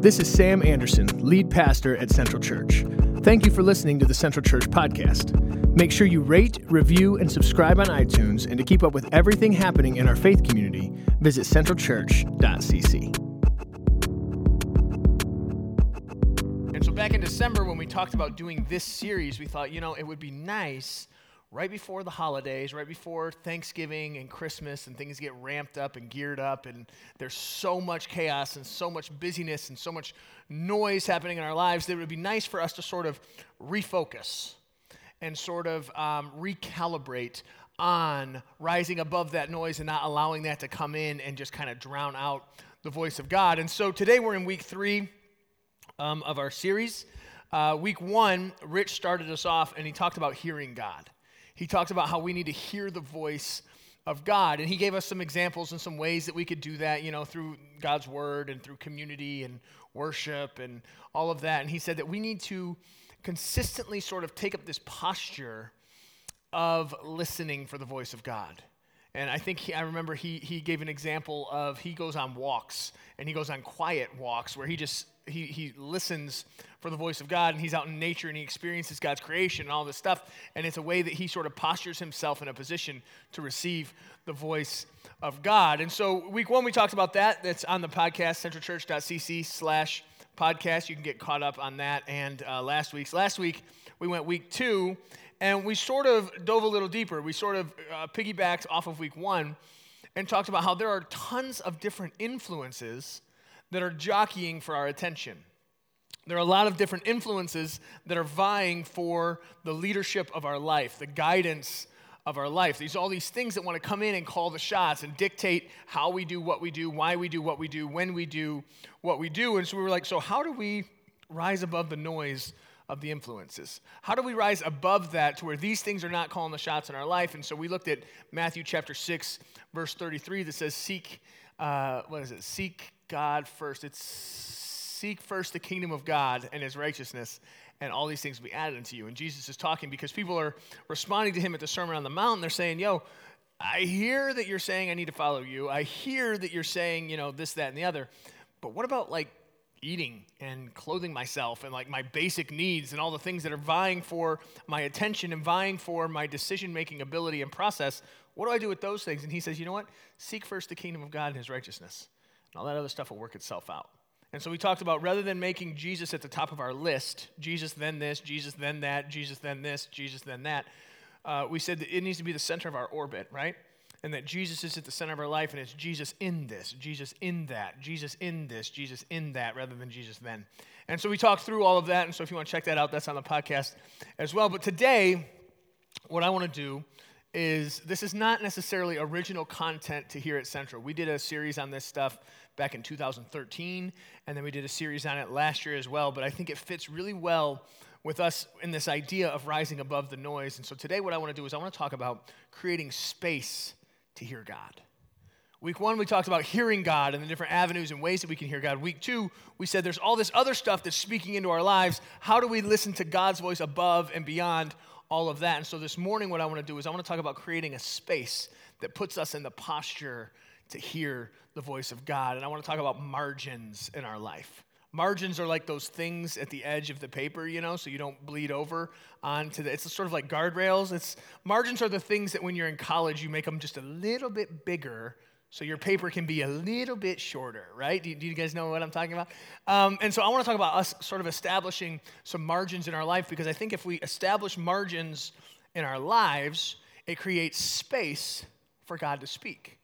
This is Sam Anderson, lead pastor at Central Church. Thank you for listening to the Central Church podcast. Make sure you rate, review, and subscribe on iTunes. And to keep up with everything happening in our faith community, visit centralchurch.cc. And so, back in December, when we talked about doing this series, we thought, you know, it would be nice right before the holidays, right before Thanksgiving and Christmas, and things get ramped up and geared up, and there's so much chaos and so much busyness and so much noise happening in our lives that it would be nice for us to sort of refocus and sort of um, recalibrate on rising above that noise and not allowing that to come in and just kind of drown out the voice of God. And so today we're in week three um, of our series. Uh, week one, Rich started us off and he talked about hearing God he talked about how we need to hear the voice of God. And he gave us some examples and some ways that we could do that, you know, through God's word and through community and worship and all of that. And he said that we need to consistently sort of take up this posture of listening for the voice of God. And I think he, I remember he, he gave an example of he goes on walks and he goes on quiet walks where he just he, he listens for the voice of God and he's out in nature and he experiences God's creation and all this stuff. And it's a way that he sort of postures himself in a position to receive the voice of God. And so, week one, we talked about that. That's on the podcast, centralchurch.cc slash podcast. You can get caught up on that and uh, last week's. Last week, we went week two and we sort of dove a little deeper. We sort of uh, piggybacked off of week one and talked about how there are tons of different influences that are jockeying for our attention. There are a lot of different influences that are vying for the leadership of our life, the guidance of our life. These all these things that want to come in and call the shots and dictate how we do what we do, why we do what we do, when we do what we do. And so we were like, so how do we rise above the noise of the influences? How do we rise above that to where these things are not calling the shots in our life? And so we looked at Matthew chapter 6, verse 33 that says, Seek, uh, what is it? Seek God first. It's seek first the kingdom of God and his righteousness, and all these things will be added unto you. And Jesus is talking because people are responding to him at the Sermon on the Mount. They're saying, Yo, I hear that you're saying I need to follow you. I hear that you're saying, you know, this, that, and the other. But what about like eating and clothing myself and like my basic needs and all the things that are vying for my attention and vying for my decision making ability and process? What do I do with those things? And he says, You know what? Seek first the kingdom of God and his righteousness and all that other stuff will work itself out. And so we talked about rather than making Jesus at the top of our list, Jesus then this, Jesus then that, Jesus then this, Jesus then that, uh, we said that it needs to be the center of our orbit, right? And that Jesus is at the center of our life, and it's Jesus in this, Jesus in that, Jesus in this, Jesus in that, rather than Jesus then. And so we talked through all of that. And so if you want to check that out, that's on the podcast as well. But today, what I want to do is this is not necessarily original content to here at Central. We did a series on this stuff back in 2013, and then we did a series on it last year as well. But I think it fits really well with us in this idea of rising above the noise. And so today, what I want to do is I want to talk about creating space to hear God. Week one, we talked about hearing God and the different avenues and ways that we can hear God. Week two, we said there's all this other stuff that's speaking into our lives. How do we listen to God's voice above and beyond all of that? And so this morning, what I want to do is I want to talk about creating a space that puts us in the posture to hear the voice of God. And I want to talk about margins in our life. Margins are like those things at the edge of the paper, you know, so you don't bleed over onto the. It's sort of like guardrails. It's margins are the things that when you're in college, you make them just a little bit bigger, so your paper can be a little bit shorter, right? Do, do you guys know what I'm talking about? Um, and so I want to talk about us sort of establishing some margins in our life because I think if we establish margins in our lives, it creates space for God to speak.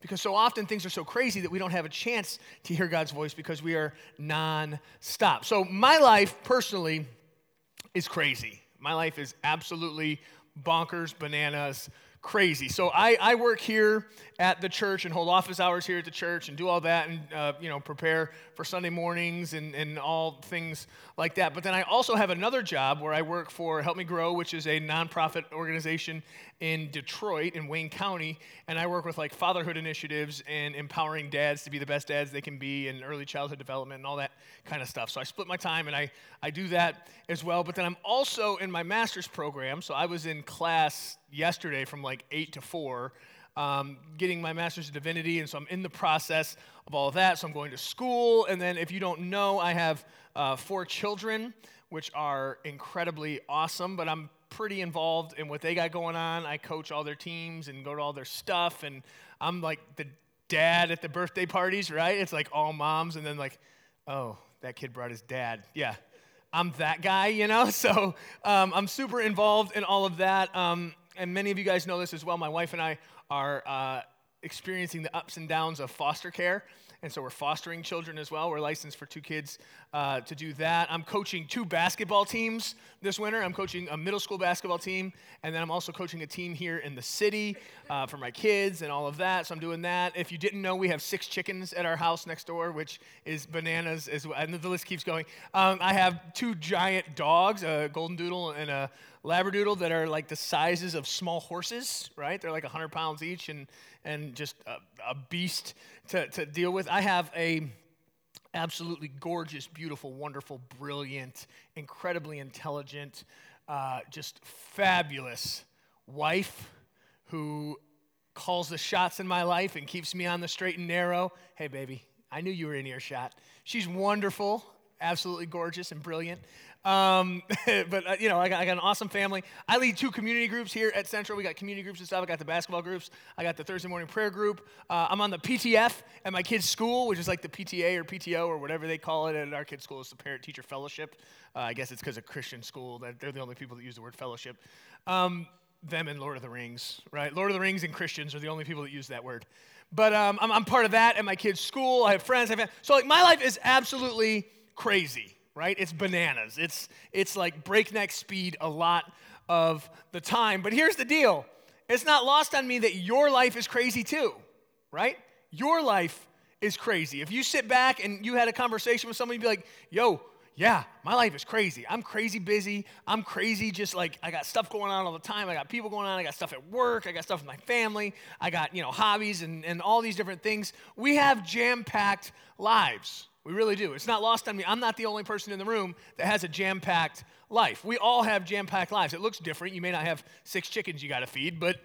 Because so often things are so crazy that we don't have a chance to hear God's voice because we are non-stop. So my life personally is crazy. My life is absolutely bonkers, bananas, crazy. So I, I work here at the church and hold office hours here at the church and do all that and, uh, you know, prepare for Sunday mornings and, and all things like that. But then I also have another job where I work for Help Me Grow, which is a nonprofit organization in Detroit, in Wayne County. And I work with like fatherhood initiatives and empowering dads to be the best dads they can be and early childhood development and all that kind of stuff. So I split my time and I, I do that as well. But then I'm also in my master's program. So I was in class yesterday from like 8 to 4 um, getting my master's in divinity, and so I'm in the process of all of that. So I'm going to school, and then if you don't know, I have uh, four children, which are incredibly awesome. But I'm pretty involved in what they got going on. I coach all their teams and go to all their stuff, and I'm like the dad at the birthday parties, right? It's like all moms, and then like, oh, that kid brought his dad. Yeah, I'm that guy, you know? So um, I'm super involved in all of that. Um, and many of you guys know this as well. My wife and I are uh, experiencing the ups and downs of foster care. And so we're fostering children as well. We're licensed for two kids uh, to do that. I'm coaching two basketball teams this winter. I'm coaching a middle school basketball team, and then I'm also coaching a team here in the city uh, for my kids and all of that. So I'm doing that. If you didn't know, we have six chickens at our house next door, which is bananas as well. And the list keeps going. Um, I have two giant dogs, a golden doodle and a labradoodle, that are like the sizes of small horses, right? They're like 100 pounds each, and and just a, a beast to, to deal with. I have a absolutely gorgeous, beautiful, wonderful, brilliant, incredibly intelligent, uh, just fabulous wife who calls the shots in my life and keeps me on the straight and narrow. Hey, baby, I knew you were in earshot. She's wonderful, absolutely gorgeous and brilliant. Um, but, uh, you know, I got, I got, an awesome family. I lead two community groups here at Central. We got community groups and stuff. I got the basketball groups. I got the Thursday morning prayer group. Uh, I'm on the PTF at my kids' school, which is like the PTA or PTO or whatever they call it at our kids' school. It's the Parent Teacher Fellowship. Uh, I guess it's because of Christian school that they're the only people that use the word fellowship. Um, them and Lord of the Rings, right? Lord of the Rings and Christians are the only people that use that word. But um, I'm, I'm, part of that at my kids' school. I have friends. I have, so, like, my life is absolutely crazy right? It's bananas. It's, it's like breakneck speed a lot of the time. But here's the deal it's not lost on me that your life is crazy too, right? Your life is crazy. If you sit back and you had a conversation with somebody, be like, yo, yeah, my life is crazy. I'm crazy busy. I'm crazy, just like I got stuff going on all the time. I got people going on. I got stuff at work. I got stuff with my family. I got, you know, hobbies and, and all these different things. We have jam packed lives. We really do. It's not lost on me. I'm not the only person in the room that has a jam packed life. We all have jam packed lives. It looks different. You may not have six chickens you got to feed, but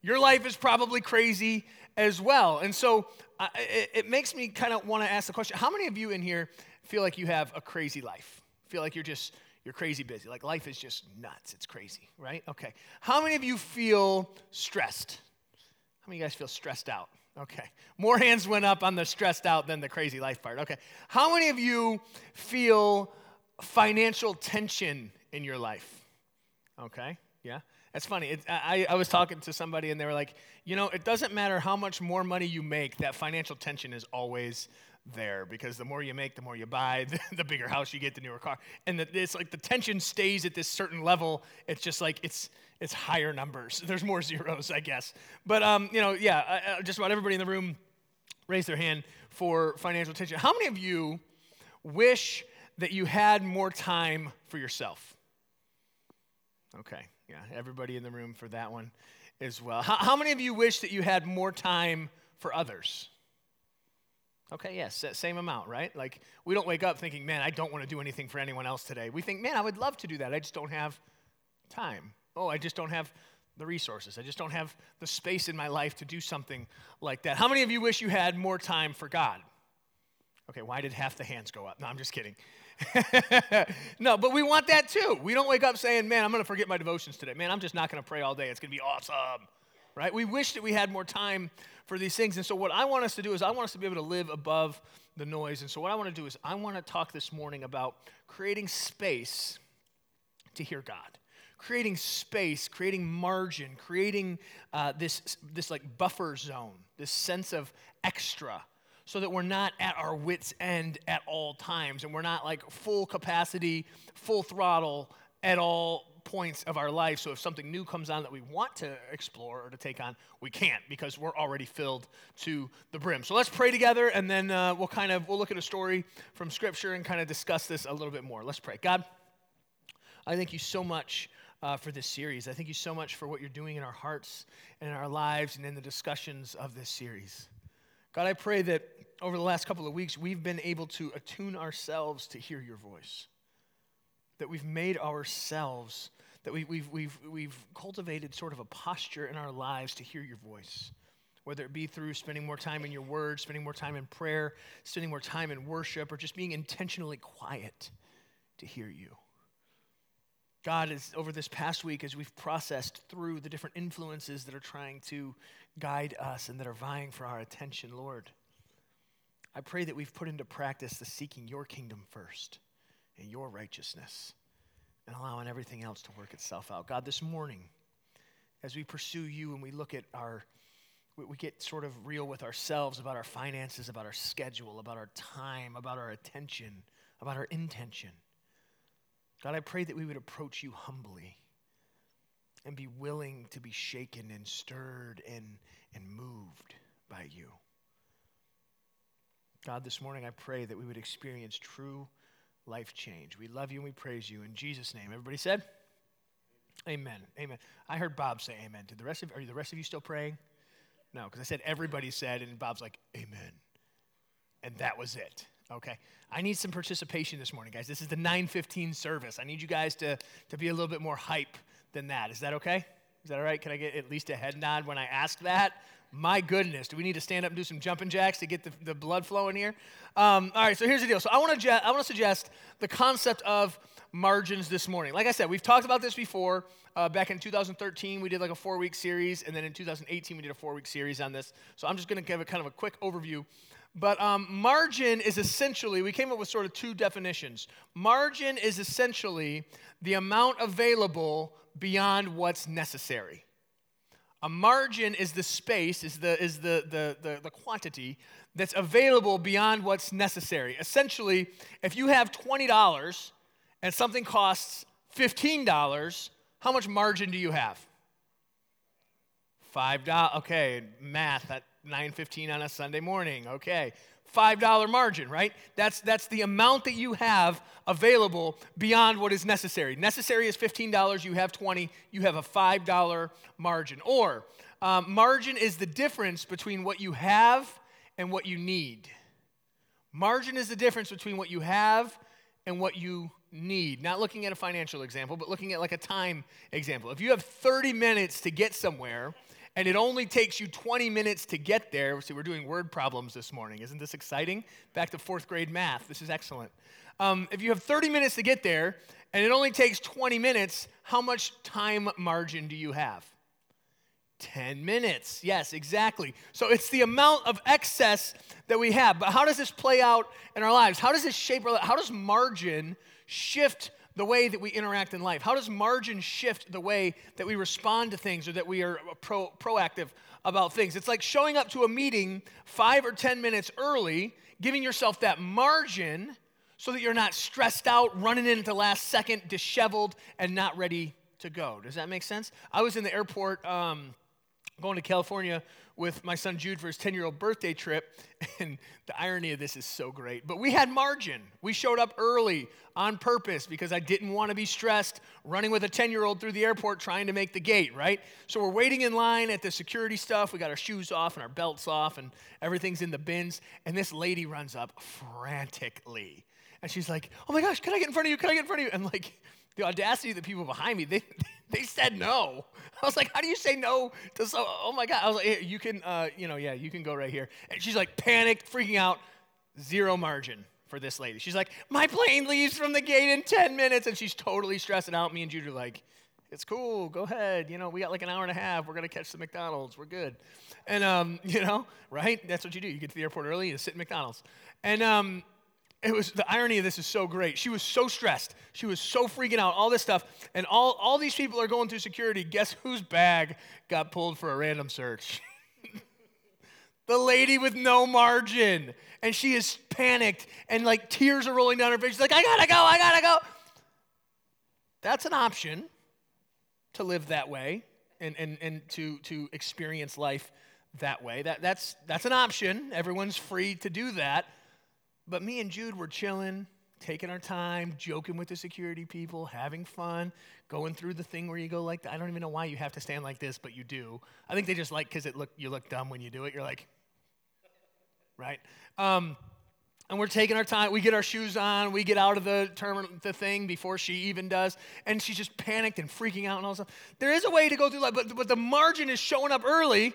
your life is probably crazy as well. And so it, it makes me kind of want to ask the question how many of you in here feel like you have a crazy life? Feel like you're just you're crazy busy. Like life is just nuts. It's crazy, right? Okay. How many of you feel stressed? How many of you guys feel stressed out? Okay. More hands went up on the stressed out than the crazy life part. Okay. How many of you feel financial tension in your life? Okay. Yeah. That's funny. It, I, I was talking to somebody and they were like, you know, it doesn't matter how much more money you make, that financial tension is always there because the more you make, the more you buy, the, the bigger house you get, the newer car. And the, it's like the tension stays at this certain level. It's just like it's it's higher numbers. There's more zeros, I guess. But um, you know, yeah, just about everybody in the room raised their hand for financial tension. How many of you wish that you had more time for yourself? Okay, yeah, everybody in the room for that one as well. How, how many of you wish that you had more time for others? Okay, yes, same amount, right? Like, we don't wake up thinking, man, I don't want to do anything for anyone else today. We think, man, I would love to do that. I just don't have time. Oh, I just don't have the resources. I just don't have the space in my life to do something like that. How many of you wish you had more time for God? Okay, why did half the hands go up? No, I'm just kidding. no, but we want that too. We don't wake up saying, man, I'm going to forget my devotions today. Man, I'm just not going to pray all day. It's going to be awesome right? We wish that we had more time for these things. And so, what I want us to do is, I want us to be able to live above the noise. And so, what I want to do is, I want to talk this morning about creating space to hear God. Creating space, creating margin, creating uh, this, this like buffer zone, this sense of extra, so that we're not at our wits' end at all times and we're not like full capacity, full throttle at all points of our life. So if something new comes on that we want to explore or to take on, we can't because we're already filled to the brim. So let's pray together, and then uh, we'll kind of we'll look at a story from Scripture and kind of discuss this a little bit more. Let's pray. God, I thank you so much. Uh, for this series. I thank you so much for what you're doing in our hearts and in our lives and in the discussions of this series. God, I pray that over the last couple of weeks, we've been able to attune ourselves to hear your voice, that we've made ourselves that we, we've, we've, we've cultivated sort of a posture in our lives to hear your voice. whether it be through spending more time in your word, spending more time in prayer, spending more time in worship, or just being intentionally quiet to hear you. God, is over this past week, as we've processed through the different influences that are trying to guide us and that are vying for our attention, Lord, I pray that we've put into practice the seeking your kingdom first and your righteousness and allowing everything else to work itself out. God, this morning, as we pursue you and we look at our, we get sort of real with ourselves about our finances, about our schedule, about our time, about our attention, about our intention. God, I pray that we would approach you humbly and be willing to be shaken and stirred and, and moved by you. God, this morning I pray that we would experience true life change. We love you and we praise you. In Jesus' name. Everybody said? Amen. Amen. I heard Bob say amen. Did the rest of are the rest of you still praying? No, because I said everybody said, and Bob's like, Amen. And that was it. Okay. I need some participation this morning, guys. This is the 915 service. I need you guys to, to be a little bit more hype than that. Is that okay? Is that all right? Can I get at least a head nod when I ask that? My goodness, do we need to stand up and do some jumping jacks to get the, the blood flowing here? Um, all right, so here's the deal. So I want to I want to suggest the concept of margins this morning. Like I said, we've talked about this before. Uh, back in 2013, we did like a four week series, and then in 2018, we did a four week series on this. So I'm just going to give a kind of a quick overview. But um, margin is essentially, we came up with sort of two definitions. Margin is essentially the amount available beyond what's necessary. A margin is the space, is the, is the, the, the, the, quantity that's available beyond what's necessary. Essentially, if you have $20 and something costs $15, how much margin do you have? $5. Okay, math at 9.15 on a Sunday morning. Okay, $5 margin, right? That's, that's the amount that you have available beyond what is necessary. Necessary is $15, you have 20, you have a $5 margin. Or um, margin is the difference between what you have and what you need. Margin is the difference between what you have and what you need. Not looking at a financial example, but looking at like a time example. If you have 30 minutes to get somewhere, and it only takes you 20 minutes to get there. See, we're doing word problems this morning. Isn't this exciting? Back to fourth grade math. This is excellent. Um, if you have 30 minutes to get there, and it only takes 20 minutes, how much time margin do you have? 10 minutes. Yes, exactly. So it's the amount of excess that we have. But how does this play out in our lives? How does this shape our? How does margin shift the way that we interact in life? How does margin shift the way that we respond to things or that we are pro- proactive about things? It's like showing up to a meeting five or 10 minutes early, giving yourself that margin so that you're not stressed out, running in at the last second, disheveled, and not ready to go. Does that make sense? I was in the airport um, going to California with my son Jude for his 10 year old birthday trip. And the irony of this is so great. But we had margin. We showed up early on purpose because I didn't want to be stressed running with a 10 year old through the airport trying to make the gate, right? So we're waiting in line at the security stuff. We got our shoes off and our belts off, and everything's in the bins. And this lady runs up frantically. And she's like, Oh my gosh, can I get in front of you? Can I get in front of you? And like, the audacity of the people behind me, they, they said no. I was like, how do you say no to so, oh my God. I was like, hey, you can, uh, you know, yeah, you can go right here. And she's like panicked, freaking out, zero margin for this lady. She's like, my plane leaves from the gate in 10 minutes. And she's totally stressing out. Me and Jude are like, it's cool, go ahead. You know, we got like an hour and a half. We're going to catch the McDonald's. We're good. And, um, you know, right? That's what you do. You get to the airport early, you sit in McDonald's. And, um, it was the irony of this is so great. She was so stressed. She was so freaking out, all this stuff. And all, all these people are going through security. Guess whose bag got pulled for a random search? the lady with no margin. And she is panicked and like tears are rolling down her face. She's like, I gotta go, I gotta go. That's an option to live that way and, and, and to, to experience life that way. That, that's, that's an option. Everyone's free to do that. But me and Jude were chilling, taking our time, joking with the security people, having fun, going through the thing where you go like, I don't even know why you have to stand like this, but you do. I think they just like because it look you look dumb when you do it. You're like, right? Um, and we're taking our time. We get our shoes on. We get out of the terminal, the thing before she even does, and she's just panicked and freaking out and all stuff. There is a way to go through life, but, but the margin is showing up early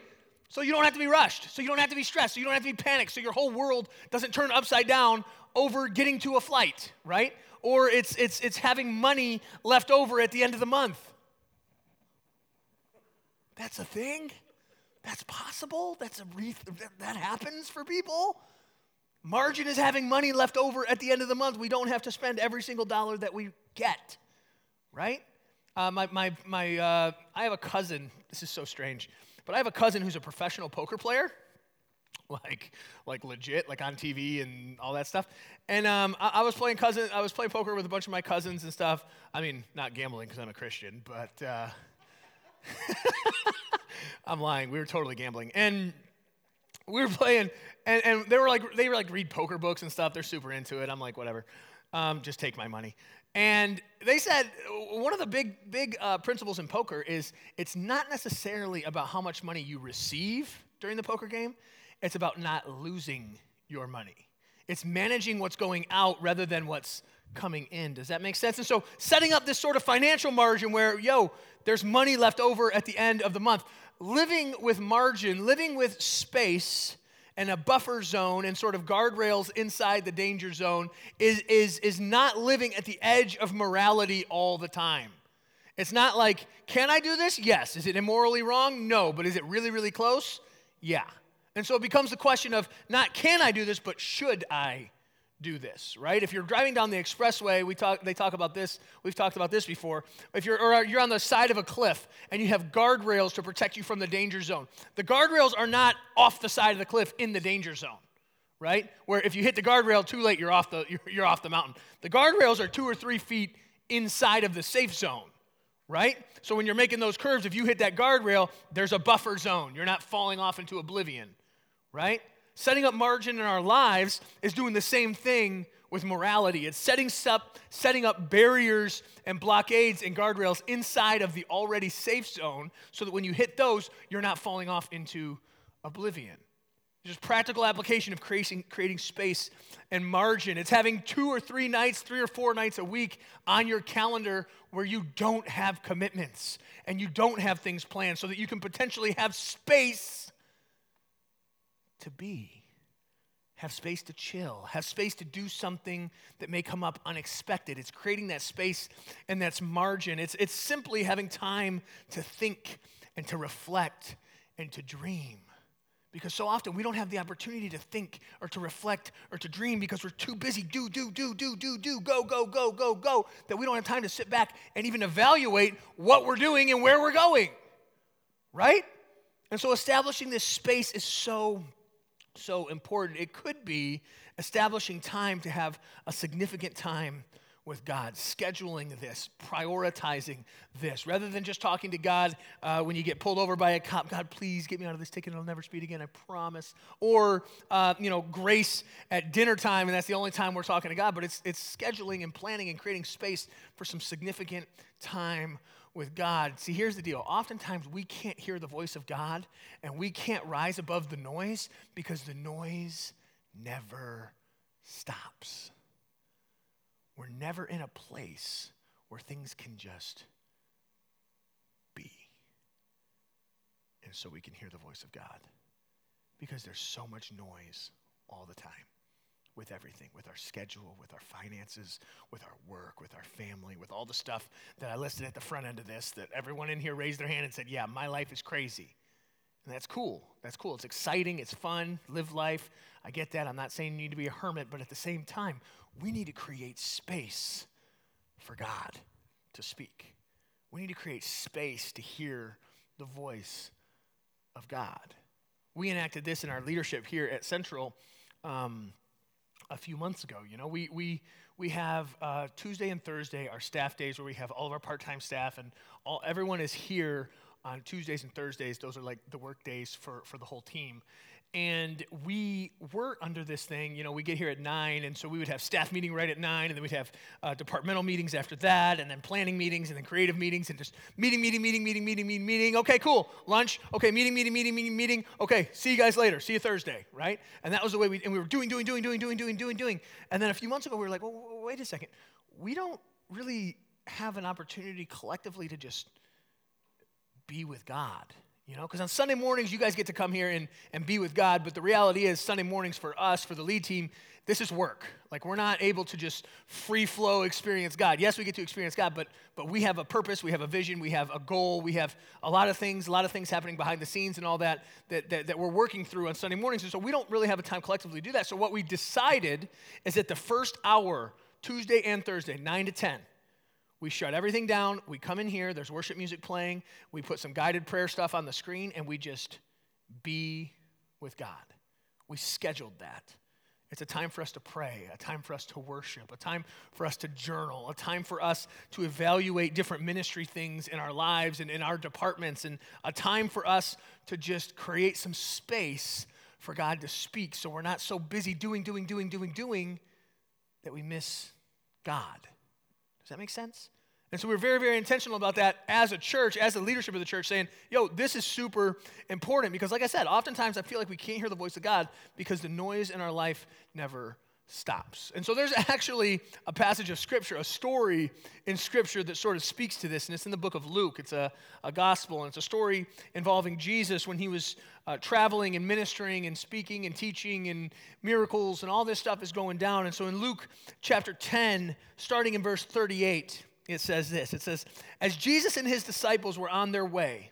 So you don't have to be rushed. So you don't have to be stressed. So you don't have to be panicked. So your whole world doesn't turn upside down over getting to a flight, right? Or it's, it's, it's having money left over at the end of the month. That's a thing. That's possible. That's a re- that happens for people. Margin is having money left over at the end of the month. We don't have to spend every single dollar that we get, right? Uh, my, my, my, uh, I have a cousin. This is so strange, but I have a cousin who's a professional poker player, like, like legit, like on TV and all that stuff. And um, I, I, was playing cousin. I was playing poker with a bunch of my cousins and stuff. I mean, not gambling because I'm a Christian, but uh, I'm lying. We were totally gambling, and we were playing, and, and they were like, they were like read poker books and stuff. They're super into it. I'm like, whatever, um, just take my money. And they said one of the big, big uh, principles in poker is it's not necessarily about how much money you receive during the poker game. It's about not losing your money. It's managing what's going out rather than what's coming in. Does that make sense? And so setting up this sort of financial margin where, yo, there's money left over at the end of the month. Living with margin, living with space and a buffer zone and sort of guardrails inside the danger zone is, is, is not living at the edge of morality all the time. It's not like, can I do this? Yes. Is it immorally wrong? No. But is it really, really close? Yeah. And so it becomes the question of not can I do this, but should I do this, right? If you're driving down the expressway, we talk, they talk about this, we've talked about this before. If you're, or you're on the side of a cliff and you have guardrails to protect you from the danger zone, the guardrails are not off the side of the cliff in the danger zone, right? Where if you hit the guardrail too late, you're off the, you're, you're off the mountain. The guardrails are two or three feet inside of the safe zone, right? So when you're making those curves, if you hit that guardrail, there's a buffer zone. You're not falling off into oblivion, right? Setting up margin in our lives is doing the same thing with morality. It's setting up, setting up barriers and blockades and guardrails inside of the already safe zone so that when you hit those, you're not falling off into oblivion. Just practical application of creating, creating space and margin. It's having two or three nights, three or four nights a week on your calendar where you don't have commitments and you don't have things planned so that you can potentially have space to be, have space to chill, have space to do something that may come up unexpected. It's creating that space and that's margin. It's, it's simply having time to think and to reflect and to dream. Because so often we don't have the opportunity to think or to reflect or to dream because we're too busy do, do, do, do, do, do, go, go, go, go, go, that we don't have time to sit back and even evaluate what we're doing and where we're going. Right? And so establishing this space is so so important. It could be establishing time to have a significant time with God, scheduling this, prioritizing this, rather than just talking to God uh, when you get pulled over by a cop. God, please get me out of this ticket. I'll never speed again. I promise. Or uh, you know, grace at dinner time, and that's the only time we're talking to God. But it's it's scheduling and planning and creating space for some significant time with God. See, here's the deal. Oftentimes we can't hear the voice of God and we can't rise above the noise because the noise never stops. We're never in a place where things can just be. And so we can hear the voice of God because there's so much noise all the time with everything, with our schedule, with our finances, with our work, with our family, with all the stuff that I listed at the front end of this that everyone in here raised their hand and said, Yeah, my life is crazy. And that's cool. That's cool. It's exciting. It's fun. Live life. I get that. I'm not saying you need to be a hermit, but at the same time, we need to create space for God to speak. We need to create space to hear the voice of God. We enacted this in our leadership here at Central. Um, a few months ago. You know, we, we, we have uh, Tuesday and Thursday, our staff days, where we have all of our part time staff, and all, everyone is here on Tuesdays and Thursdays. Those are like the work days for, for the whole team. And we were under this thing, you know, we get here at nine, and so we would have staff meeting right at nine, and then we'd have uh, departmental meetings after that, and then planning meetings, and then creative meetings, and just meeting, meeting, meeting, meeting, meeting, meeting, meeting. Okay, cool. Lunch. Okay, meeting, meeting, meeting, meeting, meeting. Okay, see you guys later. See you Thursday, right? And that was the way we, and we were doing, doing, doing, doing, doing, doing, doing, doing. And then a few months ago, we were like, well, wait a second. We don't really have an opportunity collectively to just be with God You know, because on Sunday mornings, you guys get to come here and, and be with God, but the reality is, Sunday mornings for us, for the lead team, this is work. Like, we're not able to just free flow experience God. Yes, we get to experience God, but, but we have a purpose, we have a vision, we have a goal, we have a lot of things, a lot of things happening behind the scenes and all that that, that, that we're working through on Sunday mornings. And so we don't really have a time collectively to do that. So, what we decided is that the first hour, Tuesday and Thursday, 9 to 10, we shut everything down. We come in here, there's worship music playing. We put some guided prayer stuff on the screen, and we just be with God. We scheduled that. It's a time for us to pray, a time for us to worship, a time for us to journal, a time for us to evaluate different ministry things in our lives and in our departments, and a time for us to just create some space for God to speak so we're not so busy doing, doing, doing, doing, doing that we miss God. That make sense? And so we're very, very intentional about that as a church, as the leadership of the church, saying, yo, this is super important because, like I said, oftentimes I feel like we can't hear the voice of God because the noise in our life never stops. And so there's actually a passage of Scripture, a story in Scripture that sort of speaks to this, and it's in the book of Luke. It's a, a gospel, and it's a story involving Jesus when he was uh, traveling and ministering and speaking and teaching, and miracles and all this stuff is going down. And so in Luke chapter 10, starting in verse 38, it says this it says, As Jesus and his disciples were on their way,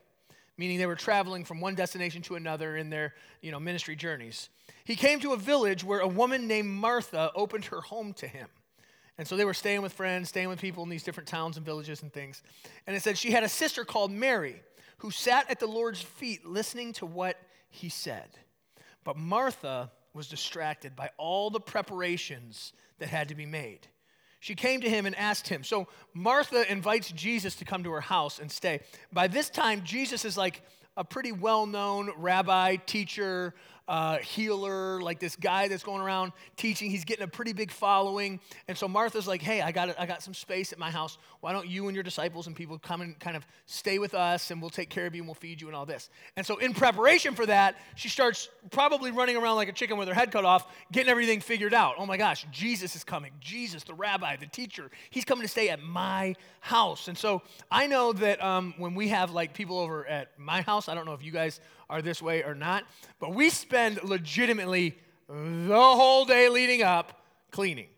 meaning they were traveling from one destination to another in their you know, ministry journeys, he came to a village where a woman named Martha opened her home to him. And so they were staying with friends, staying with people in these different towns and villages and things. And it said she had a sister called Mary who sat at the Lord's feet listening to what he said. But Martha was distracted by all the preparations that had to be made she came to him and asked him. So Martha invites Jesus to come to her house and stay. By this time, Jesus is like a pretty well known rabbi, teacher, uh, healer, like this guy that's going around teaching. He's getting a pretty big following. And so Martha's like, hey, I got, I got some space at my house. Why don't you and your disciples and people come and kind of stay with us and we'll take care of you and we'll feed you and all this. And so, in preparation for that, she starts probably running around like a chicken with her head cut off, getting everything figured out. Oh my gosh, Jesus is coming. Jesus, the rabbi, the teacher, he's coming to stay at my house. And so, I know that um, when we have like people over at my house, I don't know if you guys are this way or not. But we spend legitimately the whole day leading up cleaning.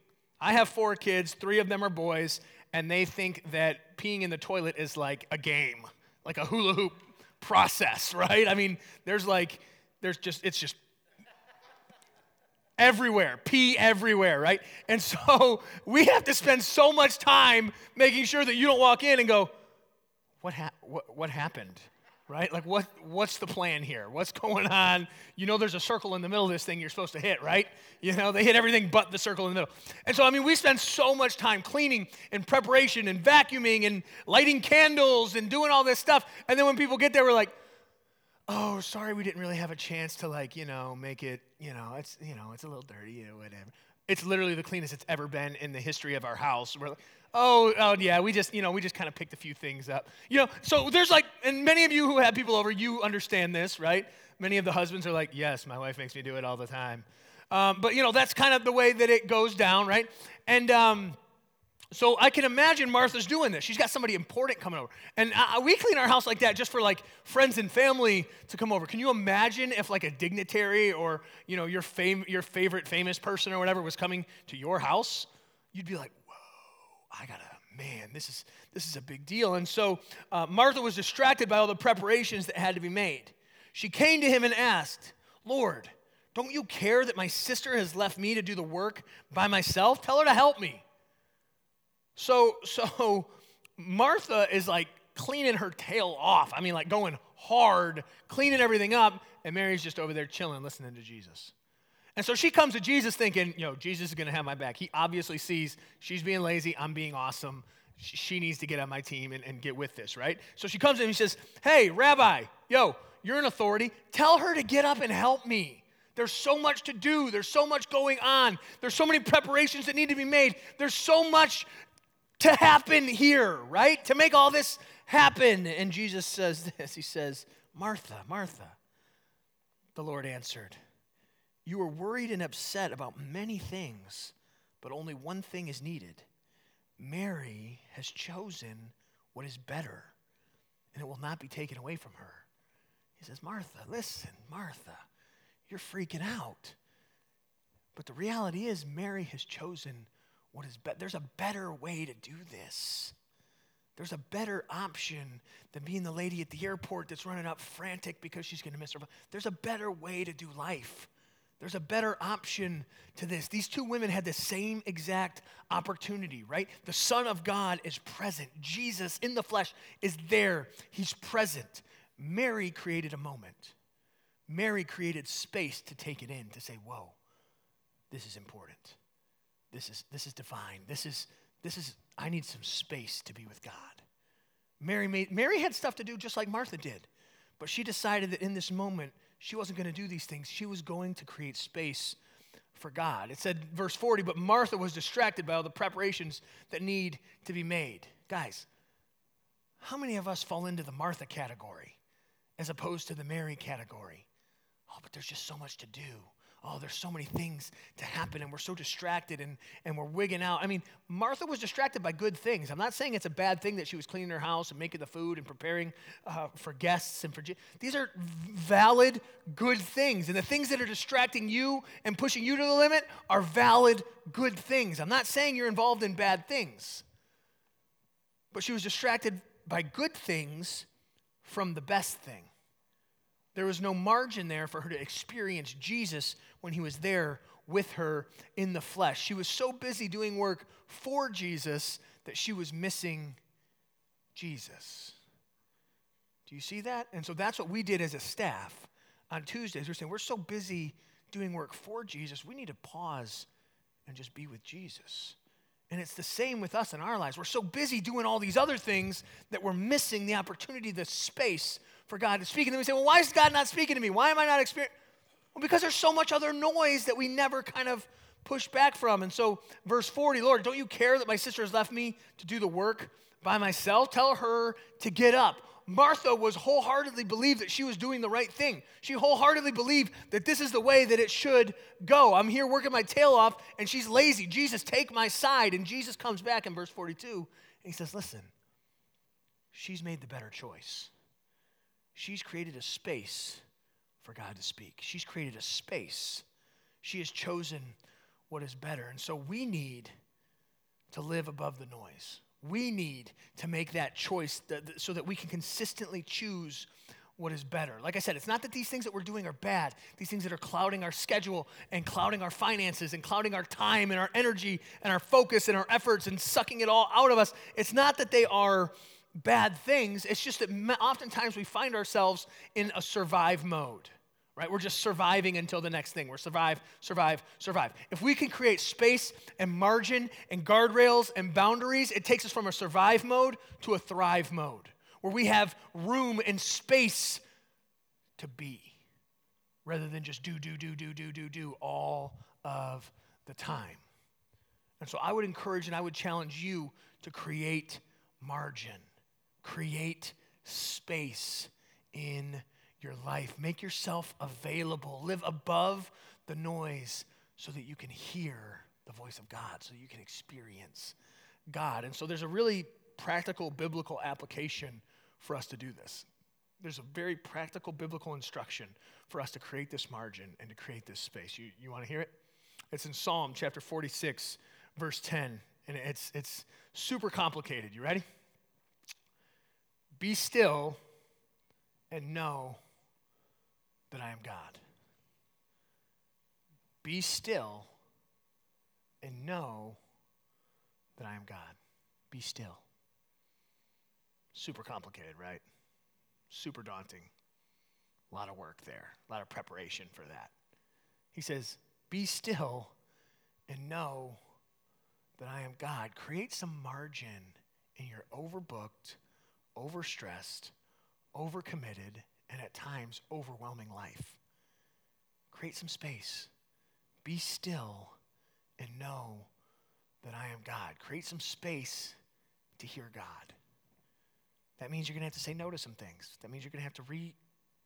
I have four kids, three of them are boys, and they think that peeing in the toilet is like a game, like a hula hoop process, right? I mean, there's like, there's just, it's just everywhere, pee everywhere, right? And so we have to spend so much time making sure that you don't walk in and go, what, ha- what, what happened? Right? Like, what, what's the plan here? What's going on? You know, there's a circle in the middle of this thing you're supposed to hit, right? You know, they hit everything but the circle in the middle. And so, I mean, we spend so much time cleaning and preparation and vacuuming and lighting candles and doing all this stuff. And then when people get there, we're like, oh, sorry, we didn't really have a chance to, like, you know, make it, you know, it's, you know, it's a little dirty, know, whatever. It's literally the cleanest it's ever been in the history of our house. We're like, oh, oh yeah, we just, you know, we just kind of picked a few things up. You know, so there's like, and many of you who have people over, you understand this, right? Many of the husbands are like, yes, my wife makes me do it all the time. Um, but, you know, that's kind of the way that it goes down, right? And um, so I can imagine Martha's doing this. She's got somebody important coming over. And uh, we clean our house like that just for like friends and family to come over. Can you imagine if like a dignitary or, you know, your, fam- your favorite famous person or whatever was coming to your house? You'd be like, I gotta, man, this is this is a big deal. And so uh, Martha was distracted by all the preparations that had to be made. She came to him and asked, Lord, don't you care that my sister has left me to do the work by myself? Tell her to help me. So, so Martha is like cleaning her tail off. I mean, like going hard, cleaning everything up, and Mary's just over there chilling, listening to Jesus. And so she comes to Jesus thinking, you know, Jesus is going to have my back. He obviously sees she's being lazy, I'm being awesome. She needs to get on my team and, and get with this, right? So she comes in and she says, Hey, Rabbi, yo, you're an authority. Tell her to get up and help me. There's so much to do. There's so much going on. There's so many preparations that need to be made. There's so much to happen here, right? To make all this happen. And Jesus says this He says, Martha, Martha. The Lord answered, you are worried and upset about many things, but only one thing is needed. Mary has chosen what is better, and it will not be taken away from her. He says, Martha, listen, Martha, you're freaking out. But the reality is, Mary has chosen what is better. There's a better way to do this. There's a better option than being the lady at the airport that's running up frantic because she's going to miss her. There's a better way to do life. There's a better option to this. These two women had the same exact opportunity, right? The Son of God is present. Jesus in the flesh is there, He's present. Mary created a moment. Mary created space to take it in, to say, whoa, this is important. This is, this is divine. This is, this is, I need some space to be with God. Mary, made, Mary had stuff to do just like Martha did, but she decided that in this moment, she wasn't going to do these things. She was going to create space for God. It said, verse 40, but Martha was distracted by all the preparations that need to be made. Guys, how many of us fall into the Martha category as opposed to the Mary category? Oh, but there's just so much to do oh, there's so many things to happen, and we're so distracted and, and we're wigging out. I mean, Martha was distracted by good things. I'm not saying it's a bad thing that she was cleaning her house and making the food and preparing uh, for guests and for these are valid, good things. And the things that are distracting you and pushing you to the limit are valid, good things. I'm not saying you're involved in bad things, but she was distracted by good things from the best thing. There was no margin there for her to experience Jesus when he was there with her in the flesh. She was so busy doing work for Jesus that she was missing Jesus. Do you see that? And so that's what we did as a staff on Tuesdays. We're saying we're so busy doing work for Jesus, we need to pause and just be with Jesus. And it's the same with us in our lives. We're so busy doing all these other things that we're missing the opportunity, the space for God to speak. And then we say, well, why is God not speaking to me? Why am I not experiencing? Well, because there's so much other noise that we never kind of push back from. And so, verse 40, Lord, don't you care that my sister has left me to do the work by myself? Tell her to get up. Martha was wholeheartedly believed that she was doing the right thing. She wholeheartedly believed that this is the way that it should go. I'm here working my tail off, and she's lazy. Jesus, take my side. And Jesus comes back in verse 42, and he says, Listen, she's made the better choice. She's created a space for God to speak. She's created a space. She has chosen what is better. And so we need to live above the noise. We need to make that choice so that we can consistently choose what is better. Like I said, it's not that these things that we're doing are bad, these things that are clouding our schedule and clouding our finances and clouding our time and our energy and our focus and our efforts and sucking it all out of us. It's not that they are bad things. It's just that oftentimes we find ourselves in a survive mode, right? We're just surviving until the next thing. We're survive, survive, survive. If we can create space and margin and guardrails and boundaries, it takes us from a survive mode to a thrive mode where we have room and space to be rather than just do, do, do, do, do, do, do all of the time. And so I would encourage and I would challenge you to create margin Create space in your life. Make yourself available. Live above the noise so that you can hear the voice of God, so you can experience God. And so there's a really practical biblical application for us to do this. There's a very practical biblical instruction for us to create this margin and to create this space. You, you want to hear it? It's in Psalm chapter 46, verse 10, and it's, it's super complicated. You ready? Be still and know that I am God. Be still and know that I am God. Be still. Super complicated, right? Super daunting. A lot of work there, a lot of preparation for that. He says, Be still and know that I am God. Create some margin in your overbooked, overstressed, overcommitted, and at times overwhelming life. Create some space. Be still and know that I am God. Create some space to hear God. That means you're going to have to say no to some things. That means you're going to have to re-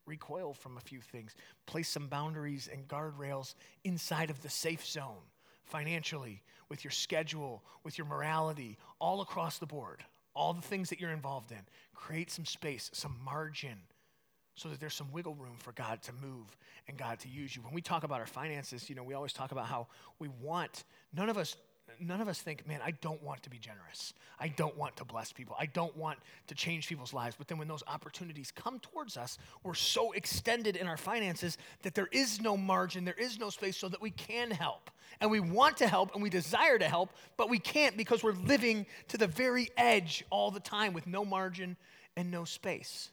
recoil from a few things. Place some boundaries and guardrails inside of the safe zone, financially, with your schedule, with your morality, all across the board all the things that you're involved in. Create some space, some margin so that there's some wiggle room for God to move and God to use you. When we talk about our finances, you know, we always talk about how we want, none of us none of us think, man, I don't want to be generous. I don't want to bless people. I don't want to change people's lives. But then when those opportunities come towards us, we're so extended in our finances that there is no margin, there is no space so that we can help. And we want to help and we desire to help, but we can't because we're living to the very edge all the time with no margin and no space.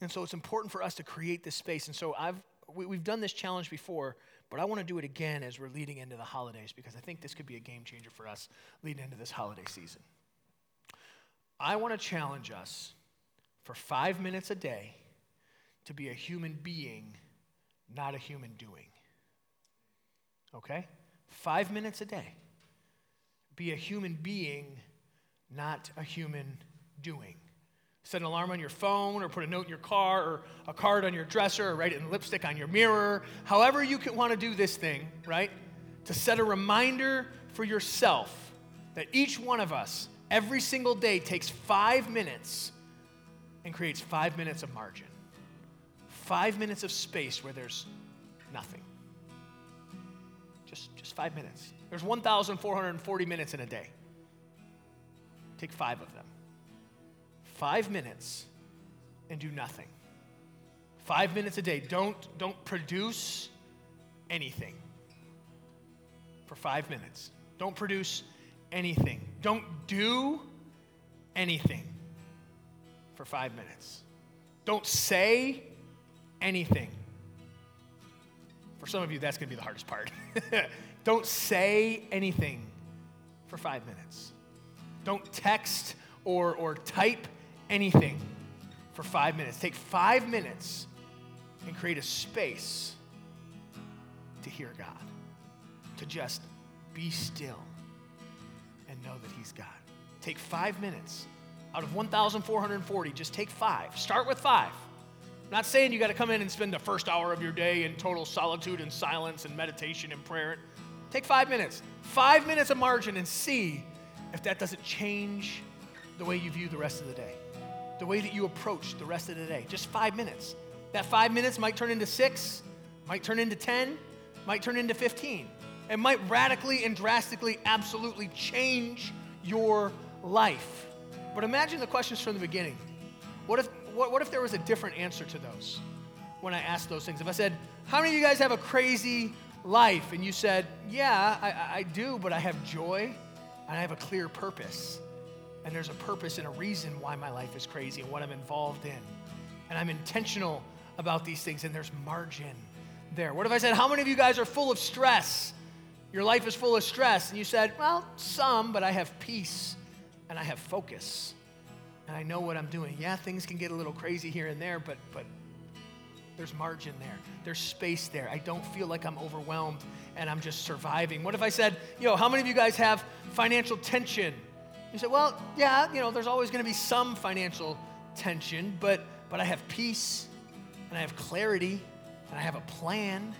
And so it's important for us to create this space. And so I've we, have done this challenge before but I want to do it again as we're leading into the holidays because I think this could be a game changer for us leading into this holiday season. I want to challenge us for five minutes a day to be a human being, not a human doing. Okay? Five minutes a day. Be a human being, not a human doing set an alarm on your phone or put a note in your car or a card on your dresser or write it in lipstick on your mirror. However, you can want to do this thing, right? To set a reminder for yourself that each one of us, every single day, takes five minutes and creates five minutes of margin, five minutes of space where there's nothing. Just, just five minutes. There's 1,440 minutes in a day. Take five of them five minutes and do nothing. Five minutes a day. Don't, don't produce anything for five minutes. Don't produce anything. Don't do anything for five minutes. Don't say anything. For some of you, that's going to be the hardest part. Don't say anything for five minutes. Don't text or, or type anything for five minutes. Take five minutes and create a space to hear God, to just be still and know that He's God. Take five minutes out of 1,440, just take five. Start with five. I'm not saying you got to come in and spend the first hour of your day in total solitude and silence and meditation and prayer. Take five minutes, five minutes of margin, and see if that doesn't change the way you view the rest of the day the way that you approach the rest of the day. Just five minutes. That five minutes might turn into six, might turn into 10, might turn into 15. It might radically and drastically, absolutely change your life. But imagine the questions from the beginning. What if, what, what if there was a different answer to those when I asked those things? If I said, How many of you guys have a crazy life? And you said, Yeah, I, I do, but I have joy and I have a clear purpose and there's a purpose and a reason why my life is crazy and what I'm involved in. And I'm intentional about these things, and there's margin there. What if I said, How many of you guys are full of stress? Your life is full of stress. And you said, Well, some, but I have peace and I have focus. And I know what I'm doing. Yeah, things can get a little crazy here and there, but, but there's margin there. There's space there. I don't feel like I'm overwhelmed and I'm just surviving. What if I said, Yo, how many of you guys have financial tension? You say, well, yeah, you know, there's always going to be some financial tension, but, but I have peace and I have clarity and I have a plan,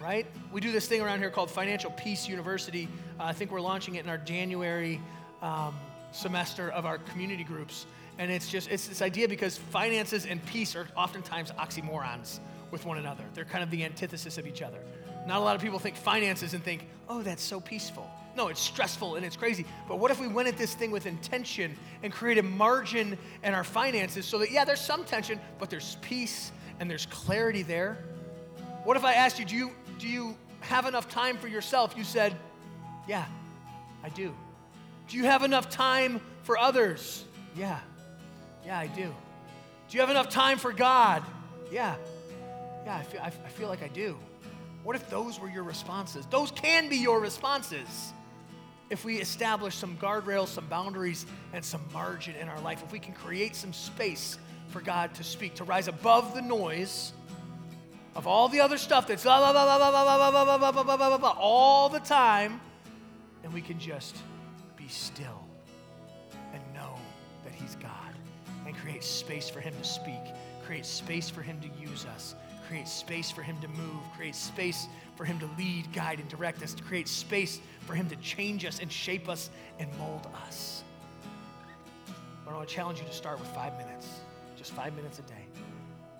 right? We do this thing around here called Financial Peace University. Uh, I think we're launching it in our January um, semester of our community groups. And it's just, it's this idea because finances and peace are oftentimes oxymorons with one another. They're kind of the antithesis of each other. Not a lot of people think finances and think, oh, that's so peaceful. No, it's stressful and it's crazy. But what if we went at this thing with intention and created margin in our finances so that, yeah, there's some tension, but there's peace and there's clarity there? What if I asked you, do you, do you have enough time for yourself? You said, yeah, I do. Do you have enough time for others? Yeah, yeah, I do. Do you have enough time for God? Yeah, yeah, I feel, I feel like I do. What if those were your responses? Those can be your responses if we establish some guardrails, some boundaries, and some margin in our life, if we can create some space for God to speak, to rise above the noise of all the other stuff that's all the time, and we can just be still and know that He's God and create space for Him to speak, create space for Him to use us, create space for Him to move, create space for Him to lead, guide, and direct us, to create space for Him to change us and shape us and mold us. But I want to challenge you to start with five minutes, just five minutes a day.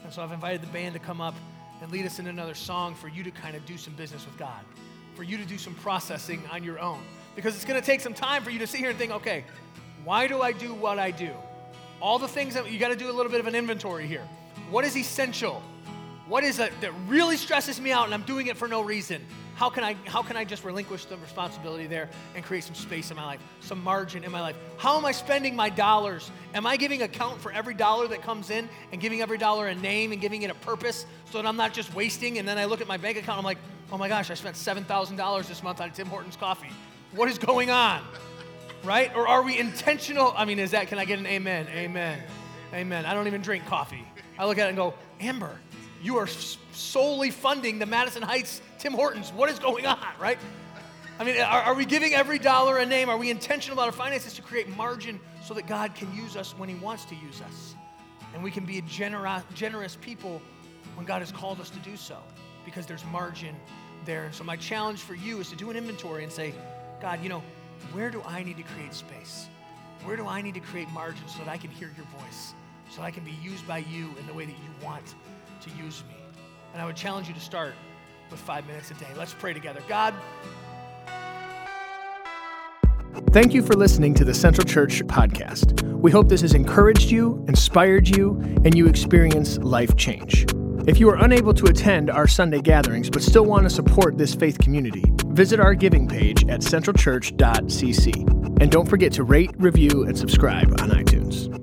And so I've invited the band to come up and lead us in another song for you to kind of do some business with God, for you to do some processing on your own. Because it's going to take some time for you to sit here and think, okay, why do I do what I do? All the things that you got to do a little bit of an inventory here. What is essential? What is it that really stresses me out and I'm doing it for no reason? How can I how can I just relinquish the responsibility there and create some space in my life, some margin in my life? How am I spending my dollars? Am I giving account for every dollar that comes in and giving every dollar a name and giving it a purpose so that I'm not just wasting and then I look at my bank account I'm like, "Oh my gosh, I spent $7,000 this month on Tim Hortons coffee. What is going on?" Right? Or are we intentional? I mean, is that can I get an amen? Amen. Amen. I don't even drink coffee. I look at it and go, "Amber, you are solely funding the Madison Heights Tim Hortons. What is going on, right? I mean, are, are, we giving every dollar a name? Are we intentional about our finances to create margin so that God can use us when He wants to use us? And we can be a generous, generous people when God has called us to do so because there's margin there. And so, my challenge for you is to do an inventory and say, God, you know, where do I need to create space? Where do I need to create margin so that I can hear your voice? So that I can be used by you in the way that you want to use me. And I would challenge you to start with five minutes a day. Let's pray together. God, Thank you for listening to the Central Church podcast. We hope this has encouraged you, inspired you, and you experience life change. If you are unable to attend our Sunday gatherings but still want to support this faith community, visit our giving page at centralchurch.cc. And don't forget to rate, review, and subscribe on iTunes.